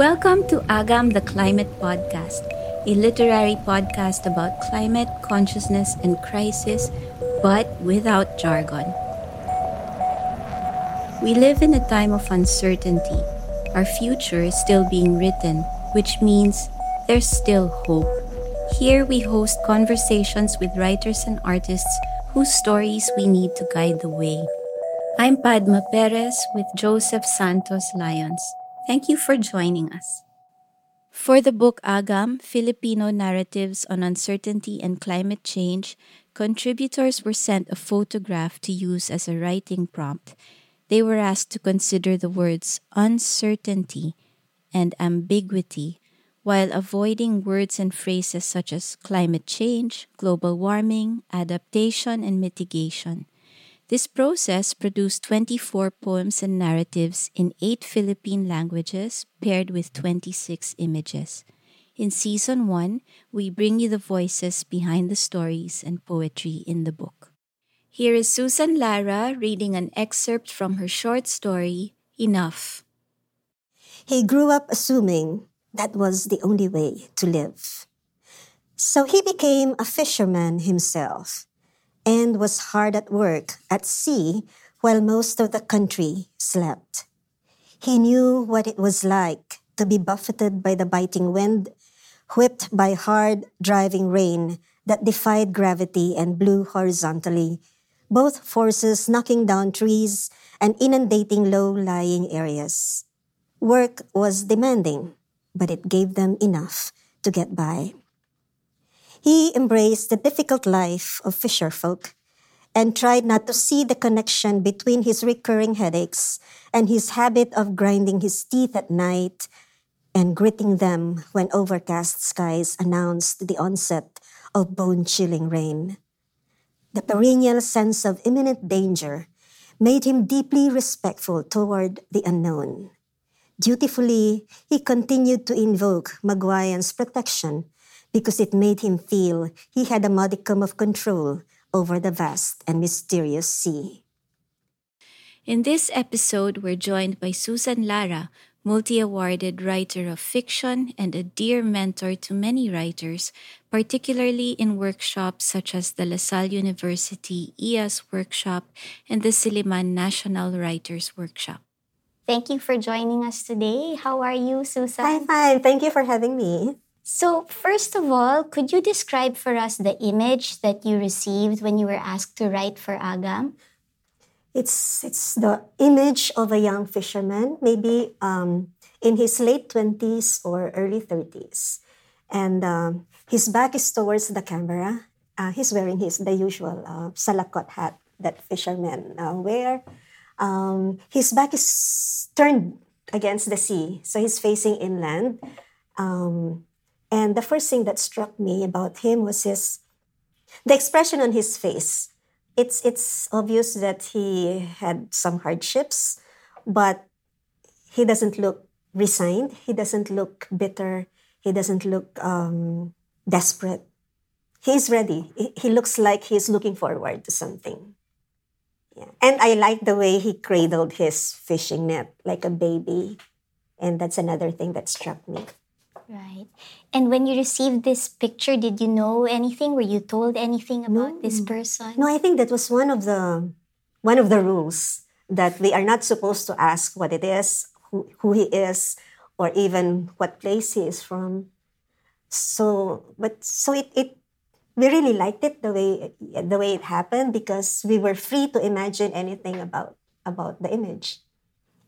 Welcome to Agam the Climate Podcast, a literary podcast about climate, consciousness, and crisis, but without jargon. We live in a time of uncertainty. Our future is still being written, which means there's still hope. Here we host conversations with writers and artists whose stories we need to guide the way. I'm Padma Perez with Joseph Santos Lyons. Thank you for joining us. For the book Agam Filipino Narratives on Uncertainty and Climate Change, contributors were sent a photograph to use as a writing prompt. They were asked to consider the words uncertainty and ambiguity while avoiding words and phrases such as climate change, global warming, adaptation, and mitigation. This process produced 24 poems and narratives in eight Philippine languages paired with 26 images. In season one, we bring you the voices behind the stories and poetry in the book. Here is Susan Lara reading an excerpt from her short story, Enough. He grew up assuming that was the only way to live. So he became a fisherman himself and was hard at work at sea while most of the country slept. He knew what it was like to be buffeted by the biting wind, whipped by hard driving rain that defied gravity and blew horizontally, both forces knocking down trees and inundating low lying areas. Work was demanding, but it gave them enough to get by. He embraced the difficult life of fisherfolk and tried not to see the connection between his recurring headaches and his habit of grinding his teeth at night and gritting them when overcast skies announced the onset of bone chilling rain. The perennial sense of imminent danger made him deeply respectful toward the unknown. Dutifully, he continued to invoke Maguiyan's protection because it made him feel he had a modicum of control over the vast and mysterious sea. In this episode, we're joined by Susan Lara, multi awarded writer of fiction and a dear mentor to many writers, particularly in workshops such as the LaSalle University IYAS Workshop and the Silliman National Writers Workshop. Thank you for joining us today. How are you, Susan? I'm fine. Thank you for having me. So, first of all, could you describe for us the image that you received when you were asked to write for Agam? It's it's the image of a young fisherman, maybe um, in his late twenties or early thirties, and um, his back is towards the camera. Uh, he's wearing his the usual uh, salakot hat that fishermen uh, wear. Um, his back is turned against the sea, so he's facing inland. Um, and the first thing that struck me about him was his the expression on his face. It's it's obvious that he had some hardships, but he doesn't look resigned. He doesn't look bitter. He doesn't look um, desperate. He's ready. He looks like he's looking forward to something. Yeah. And I like the way he cradled his fishing net like a baby. And that's another thing that struck me. Right. And when you received this picture, did you know anything? Were you told anything about no. this person? No, I think that was one of the one of the rules that we are not supposed to ask what it is, who, who he is, or even what place he is from. So, but so it, it we really liked it the way the way it happened because we were free to imagine anything about about the image.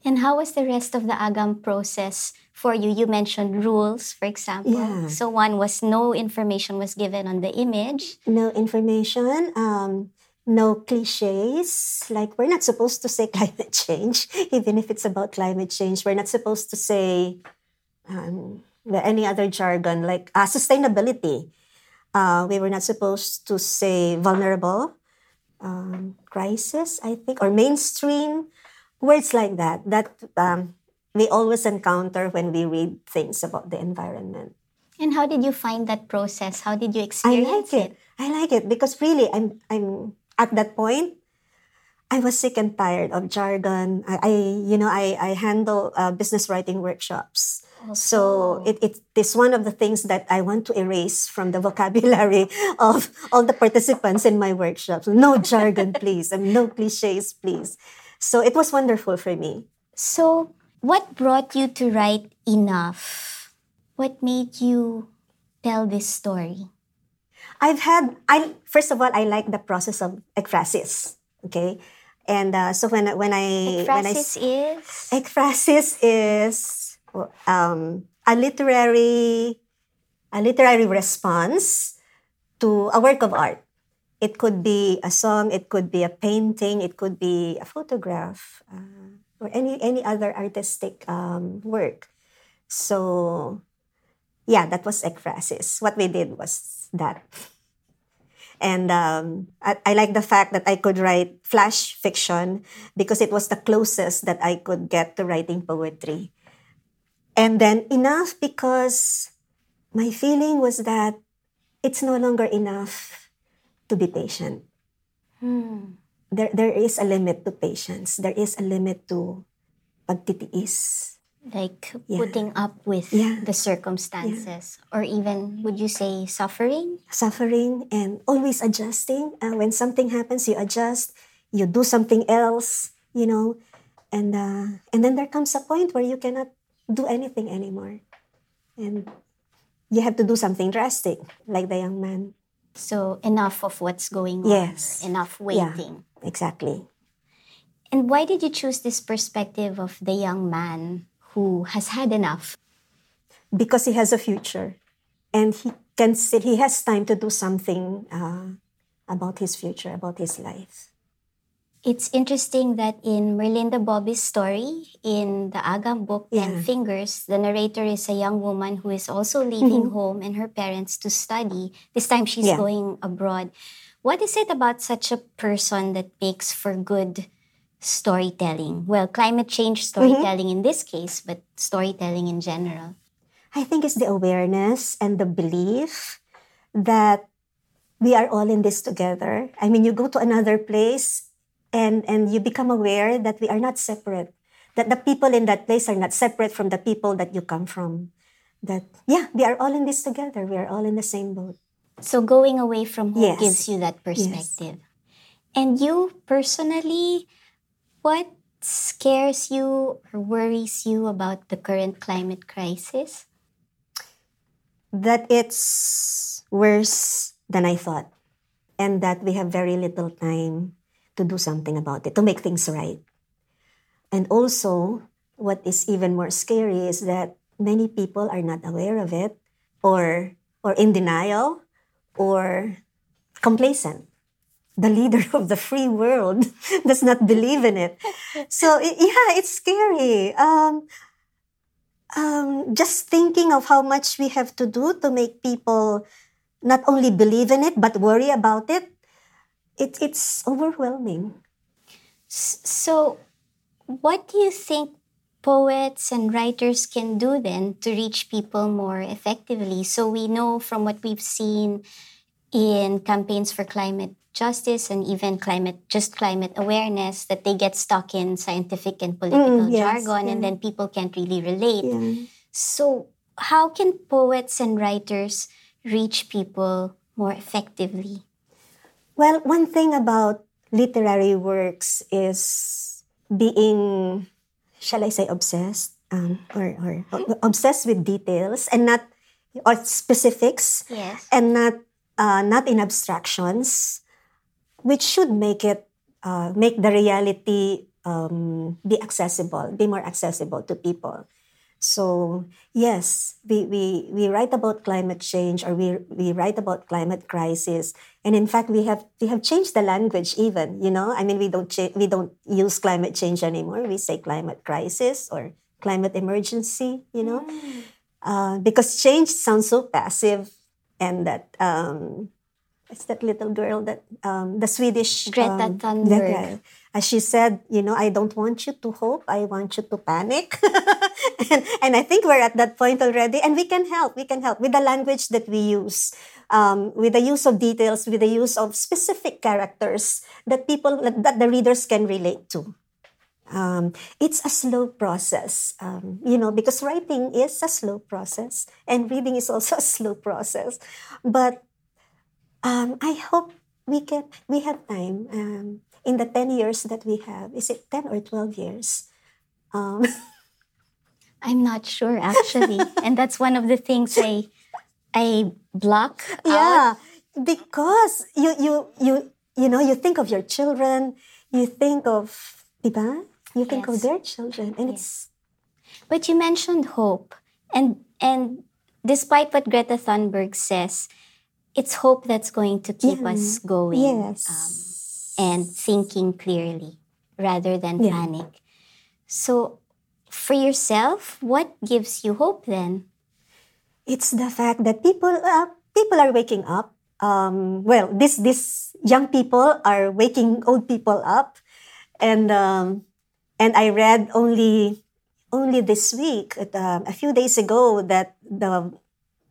And how was the rest of the agam process for you? You mentioned rules, for example. Yeah. So one was no information was given on the image. No information. Um, no cliches. Like we're not supposed to say climate change, even if it's about climate change. We're not supposed to say um, any other jargon like uh, sustainability. Uh, we were not supposed to say vulnerable, um, crisis, I think, or mainstream words like that that um, we always encounter when we read things about the environment. And how did you find that process? How did you experience I like it? it? I like it because really I'm I'm at that point I was sick and tired of jargon. I, I you know, I, I handle uh, business writing workshops. So it, it is one of the things that I want to erase from the vocabulary of all the participants in my workshops. No jargon, please, and no cliches, please. So it was wonderful for me. So, what brought you to write enough? What made you tell this story? I've had I first of all I like the process of ekphrasis. Okay. And uh, so when when I ekphrasis when I, is ekphrasis is um, a literary a literary response to a work of art. It could be a song, it could be a painting, it could be a photograph, uh, or any any other artistic um, work. So, yeah, that was ekphrasis. What we did was that. And um, I, I, like the fact that I could write flash fiction because it was the closest that I could get to writing poetry. And then enough because my feeling was that it's no longer enough to be patient. Hmm. There, there is a limit to patience. There is a limit to pagtitiis. Like yeah. putting up with yeah. the circumstances. Yeah. Or even, would you say, suffering? Suffering and always adjusting. Uh, when something happens, you adjust, you do something else, you know. And, uh, and then there comes a point where you cannot do anything anymore. And you have to do something drastic, like the young man. So enough of what's going on. Yes. Enough waiting. Yeah, exactly. And why did you choose this perspective of the young man who has had enough? Because he has a future, and he can. He has time to do something uh, about his future, about his life. It's interesting that in Merlinda Bobis story, in the Agam book, yeah. Ten Fingers, the narrator is a young woman who is also leaving mm-hmm. home and her parents to study. This time she's yeah. going abroad. What is it about such a person that makes for good storytelling? Well, climate change mm-hmm. storytelling mm-hmm. in this case, but storytelling in general. I think it's the awareness and the belief that we are all in this together. I mean, you go to another place and and you become aware that we are not separate that the people in that place are not separate from the people that you come from. That yeah we are all in this together. We are all in the same boat. So going away from home yes. gives you that perspective. Yes. and you personally what scares you or worries you about the current climate crisis? That it's worse than i thought and that we have very little time to do something about it, to make things right. And also, what is even more scary is that many people are not aware of it or or in denial or complacent. The leader of the free world does not believe in it. So yeah, it's scary. Um, um, just thinking of how much we have to do to make people not only believe in it but worry about it it, it's overwhelming. So, what do you think poets and writers can do then to reach people more effectively? So, we know from what we've seen in campaigns for climate justice and even climate just climate awareness that they get stuck in scientific and political mm, yes, jargon yeah. and then people can't really relate. Yeah. So, how can poets and writers reach people more effectively? Well, one thing about literary works is being, shall I say, obsessed um, or, or obsessed with details and not or specifics yes. and not uh, not in abstractions, which should make it uh, make the reality um, be accessible, be more accessible to people. So yes, we, we, we write about climate change or we, we write about climate crisis. And in fact, we have, we have changed the language even, you know, I mean, we don't, cha- we don't use climate change anymore. We say climate crisis or climate emergency, you know, mm. uh, because change sounds so passive and that, um, it's that little girl that um, the Swedish Greta um, Thunberg. As she said, you know, I don't want you to hope. I want you to panic. and, and I think we're at that point already, and we can help. We can help with the language that we use. um, with the use of details, with the use of specific characters that people that the readers can relate to. Um, it's a slow process, um, you know, because writing is a slow process and reading is also a slow process. But um, I hope we can we have time um, in the ten years that we have. Is it ten or twelve years? Um, I'm not sure actually, and that's one of the things I I block yeah, out. because you you you you know you think of your children, you think of diba? You think of their children, and it's But you mentioned hope, and and despite what Greta Thunberg says, it's hope that's going to keep Yeah. us going yes. um, and thinking clearly rather than Yeah. panic. So, for yourself, what gives you hope then? it's the fact that people uh, people are waking up. Um, well, this this young people are waking old people up, and um, and I read only only this week, um, a few days ago, that the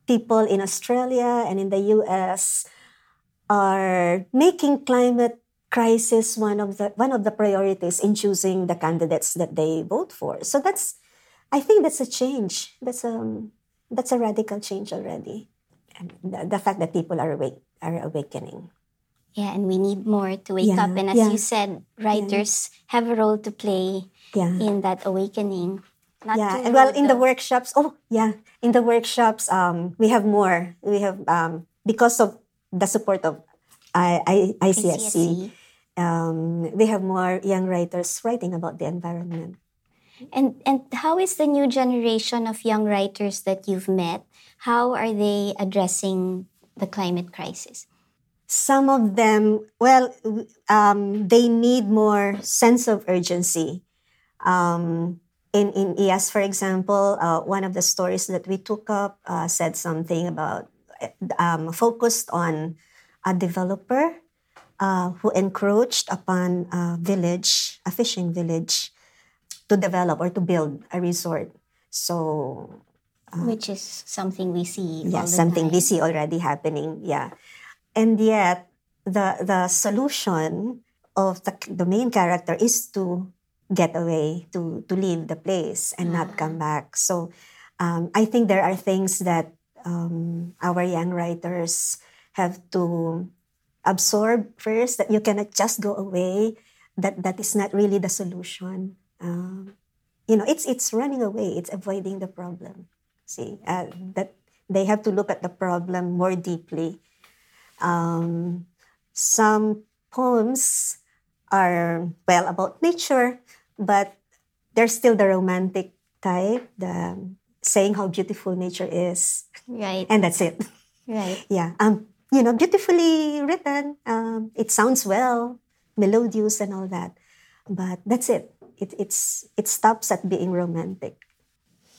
people in Australia and in the U.S. are making climate crisis one of the one of the priorities in choosing the candidates that they vote for. So that's, I think that's a change. That's a that's a radical change already. And the, the fact that people are awake are awakening. Yeah, and we need more to wake Yeah, up. And as yeah. you said, writers have a role to play Yeah. in that awakening. Not yeah. and Well, in the workshops, oh yeah, in the workshops, um, we have more. We have um because of the support of I, I ICSC, ICSC. Um, we have more young writers writing about the environment. And and how is the new generation of young writers that you've met? How are they addressing the climate crisis? some of them well um, they need more sense of urgency um, in, in IYAS, for example, uh, one of the stories that we took up uh, said something about um, focused on a developer uh, who encroached upon a village, a fishing village, to develop or to build a resort. So Which is something we see. yeah, something time. we see already happening. Yeah, and yet the the solution of the the main character is to get away, to to leave the place and not come back. So um, I think there are things that um, our young writers have to absorb first. That you cannot just go away. That that is not really the solution. Um, you know, it's it's running away. It's avoiding the problem. See uh, that they have to look at the problem more deeply. Um, some poems are well about nature, but there's still the romantic type, the saying how beautiful nature is, Right, and that's it. right. Yeah, um, you know, beautifully written. Um, it sounds well, melodious, and all that, but that's it. It it's it stops at being romantic.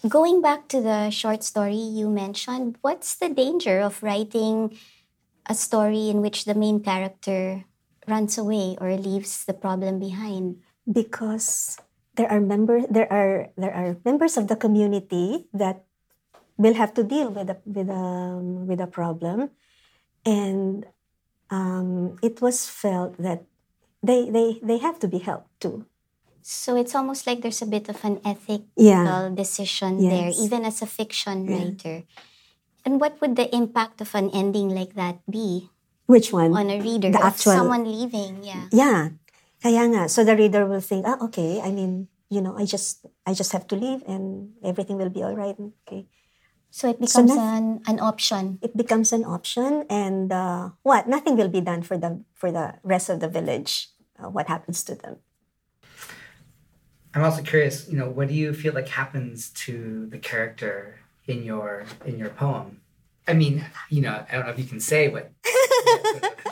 Going back to the short story you mentioned, what's the danger of writing a story in which the main character runs away or leaves the problem behind? because there are members there are there are members of the community that will have to deal with a with a with a problem and um, it was felt that they they they have to be helped too. So it's almost like there's a bit of an ethical yeah. decision there, even as a fiction Yeah. writer. And what would the impact of an ending like that be which one? on a reader? The actual- someone leaving? Yeah. yeah. Kaya nga. So the reader will think ah okay. I mean you know i just i just have to leave and everything will be all right. Okay So it So becomes an, an option. it becomes an option and uh, what nothing will be done for the for the rest of the village uh, what happens to them I'm also curious, you know, what do you feel like happens to the character in your in your poem? I mean, you know, I don't know if you can say what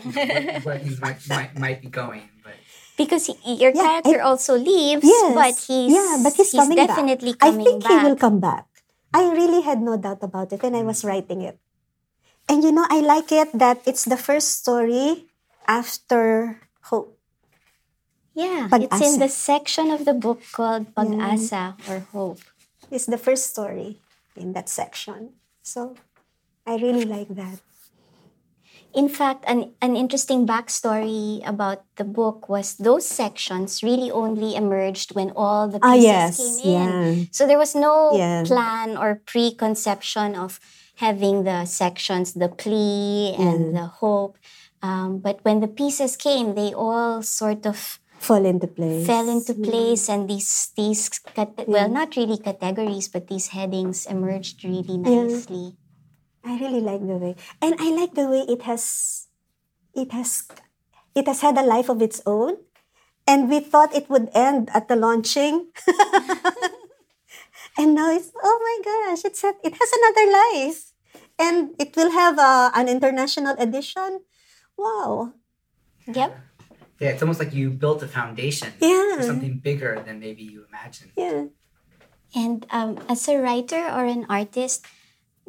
what, what these might, might might be going, but Because he- your Yeah, character also leaves, Yes. but he's, yeah, but he's, coming back. definitely I coming think back. he will come back. I really had no doubt about it when I was writing it. And you know, I like it that it's the first story after Hope. Yeah, it's in Pag-asa. the section of the book called Pag-asa or Hope. It's the first story in that section. So I really like that. In fact, an, an interesting backstory about the book was those sections really only emerged when all the Ah, pieces yes, came in. yeah. So there was no Yeah. plan or preconception of having the sections, the plea and the hope. Um, but when the pieces came, they all sort of Fall into place. fell into place, and these these well, not really categories, but these headings emerged really nicely. I really like the way, and I like the way it has, it has, it has had a life of its own, and we thought it would end at the launching, and now it's oh my gosh, it's had, it has another life, and it will have a, an international edition. Wow, Yep. Yeah, it's almost like you built a foundation Yeah. for something bigger than maybe you imagined. yeah. And um, as a writer or an artist,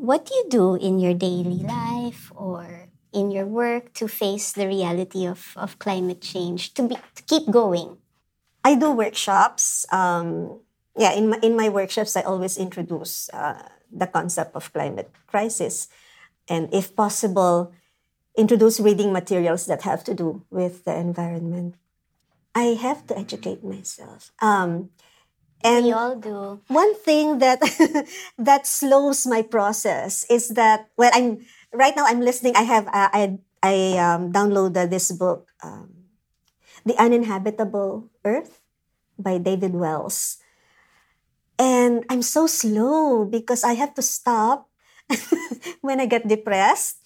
what do you do in your daily life or in your work to face the reality of, of climate change, to, be, to keep going? I do workshops. Um, yeah, in my in my workshops, I always introduce uh, the concept of climate crisis, and if possible, introduce reading materials that have to do with the environment. I have to educate myself. Um, and We all do. one thing that that slows my process is that well i'm right now i'm listening i have uh, i i um, downloaded this book um, the uninhabitable earth by david wells and i'm so slow because i have to stop when i get depressed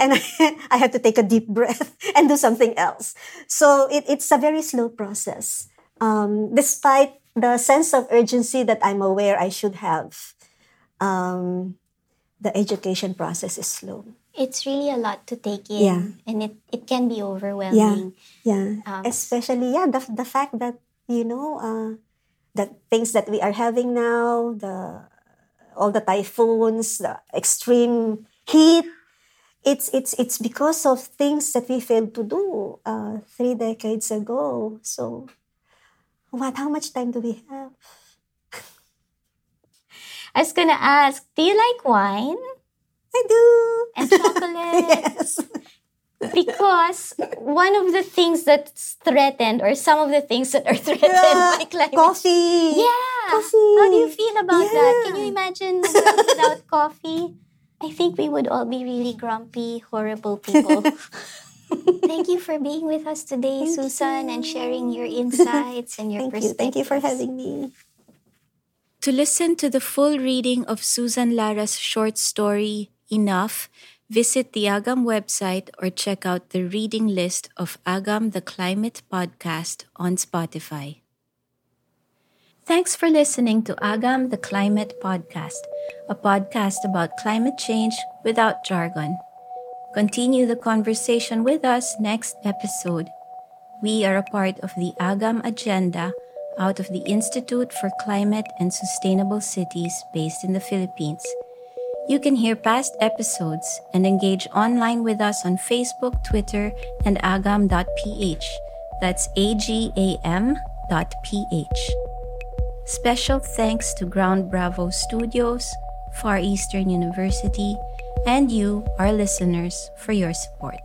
and I, I have to take a deep breath and do something else. So it, it's a very slow process. Um, despite the sense of urgency that I'm aware I should have, um, the education process is slow. It's really a lot to take in, Yeah. and it, it can be overwhelming. Yeah, Um, especially yeah the the fact that you know uh, the things that we are having now, the all the typhoons, the extreme heat. It's it's it's because of things that we failed to do uh, three decades ago. So, what? How much time do we have? I was gonna ask, do you like wine I do. and chocolate? yes. Because one of the things that's threatened, or some of the things that are threatened Yeah, by climate Coffee. Yeah. Coffee. How do you feel about that? Can you imagine without coffee? I think we would all be really grumpy, horrible people. Thank you for being with us today, Thank Susan, and sharing your insights and your Thank you. Thank you for having me. To listen to the full reading of Susan Lara's short story, Enough, visit the Agam website or check out the reading list of Agam the Climate podcast on Spotify. Thanks for listening to Agam the Climate podcast, a podcast about climate change without jargon. Continue the conversation with us next episode. We are a part of the Agam Agenda out of the Institute for Climate and Sustainable Cities based in the Philippines. You can hear past episodes and engage online with us on Facebook, Twitter, and agam.ph. That's A G A M dot ph. Special thanks to Ground Bravo Studios, Far Eastern University, and you, our listeners, for your support.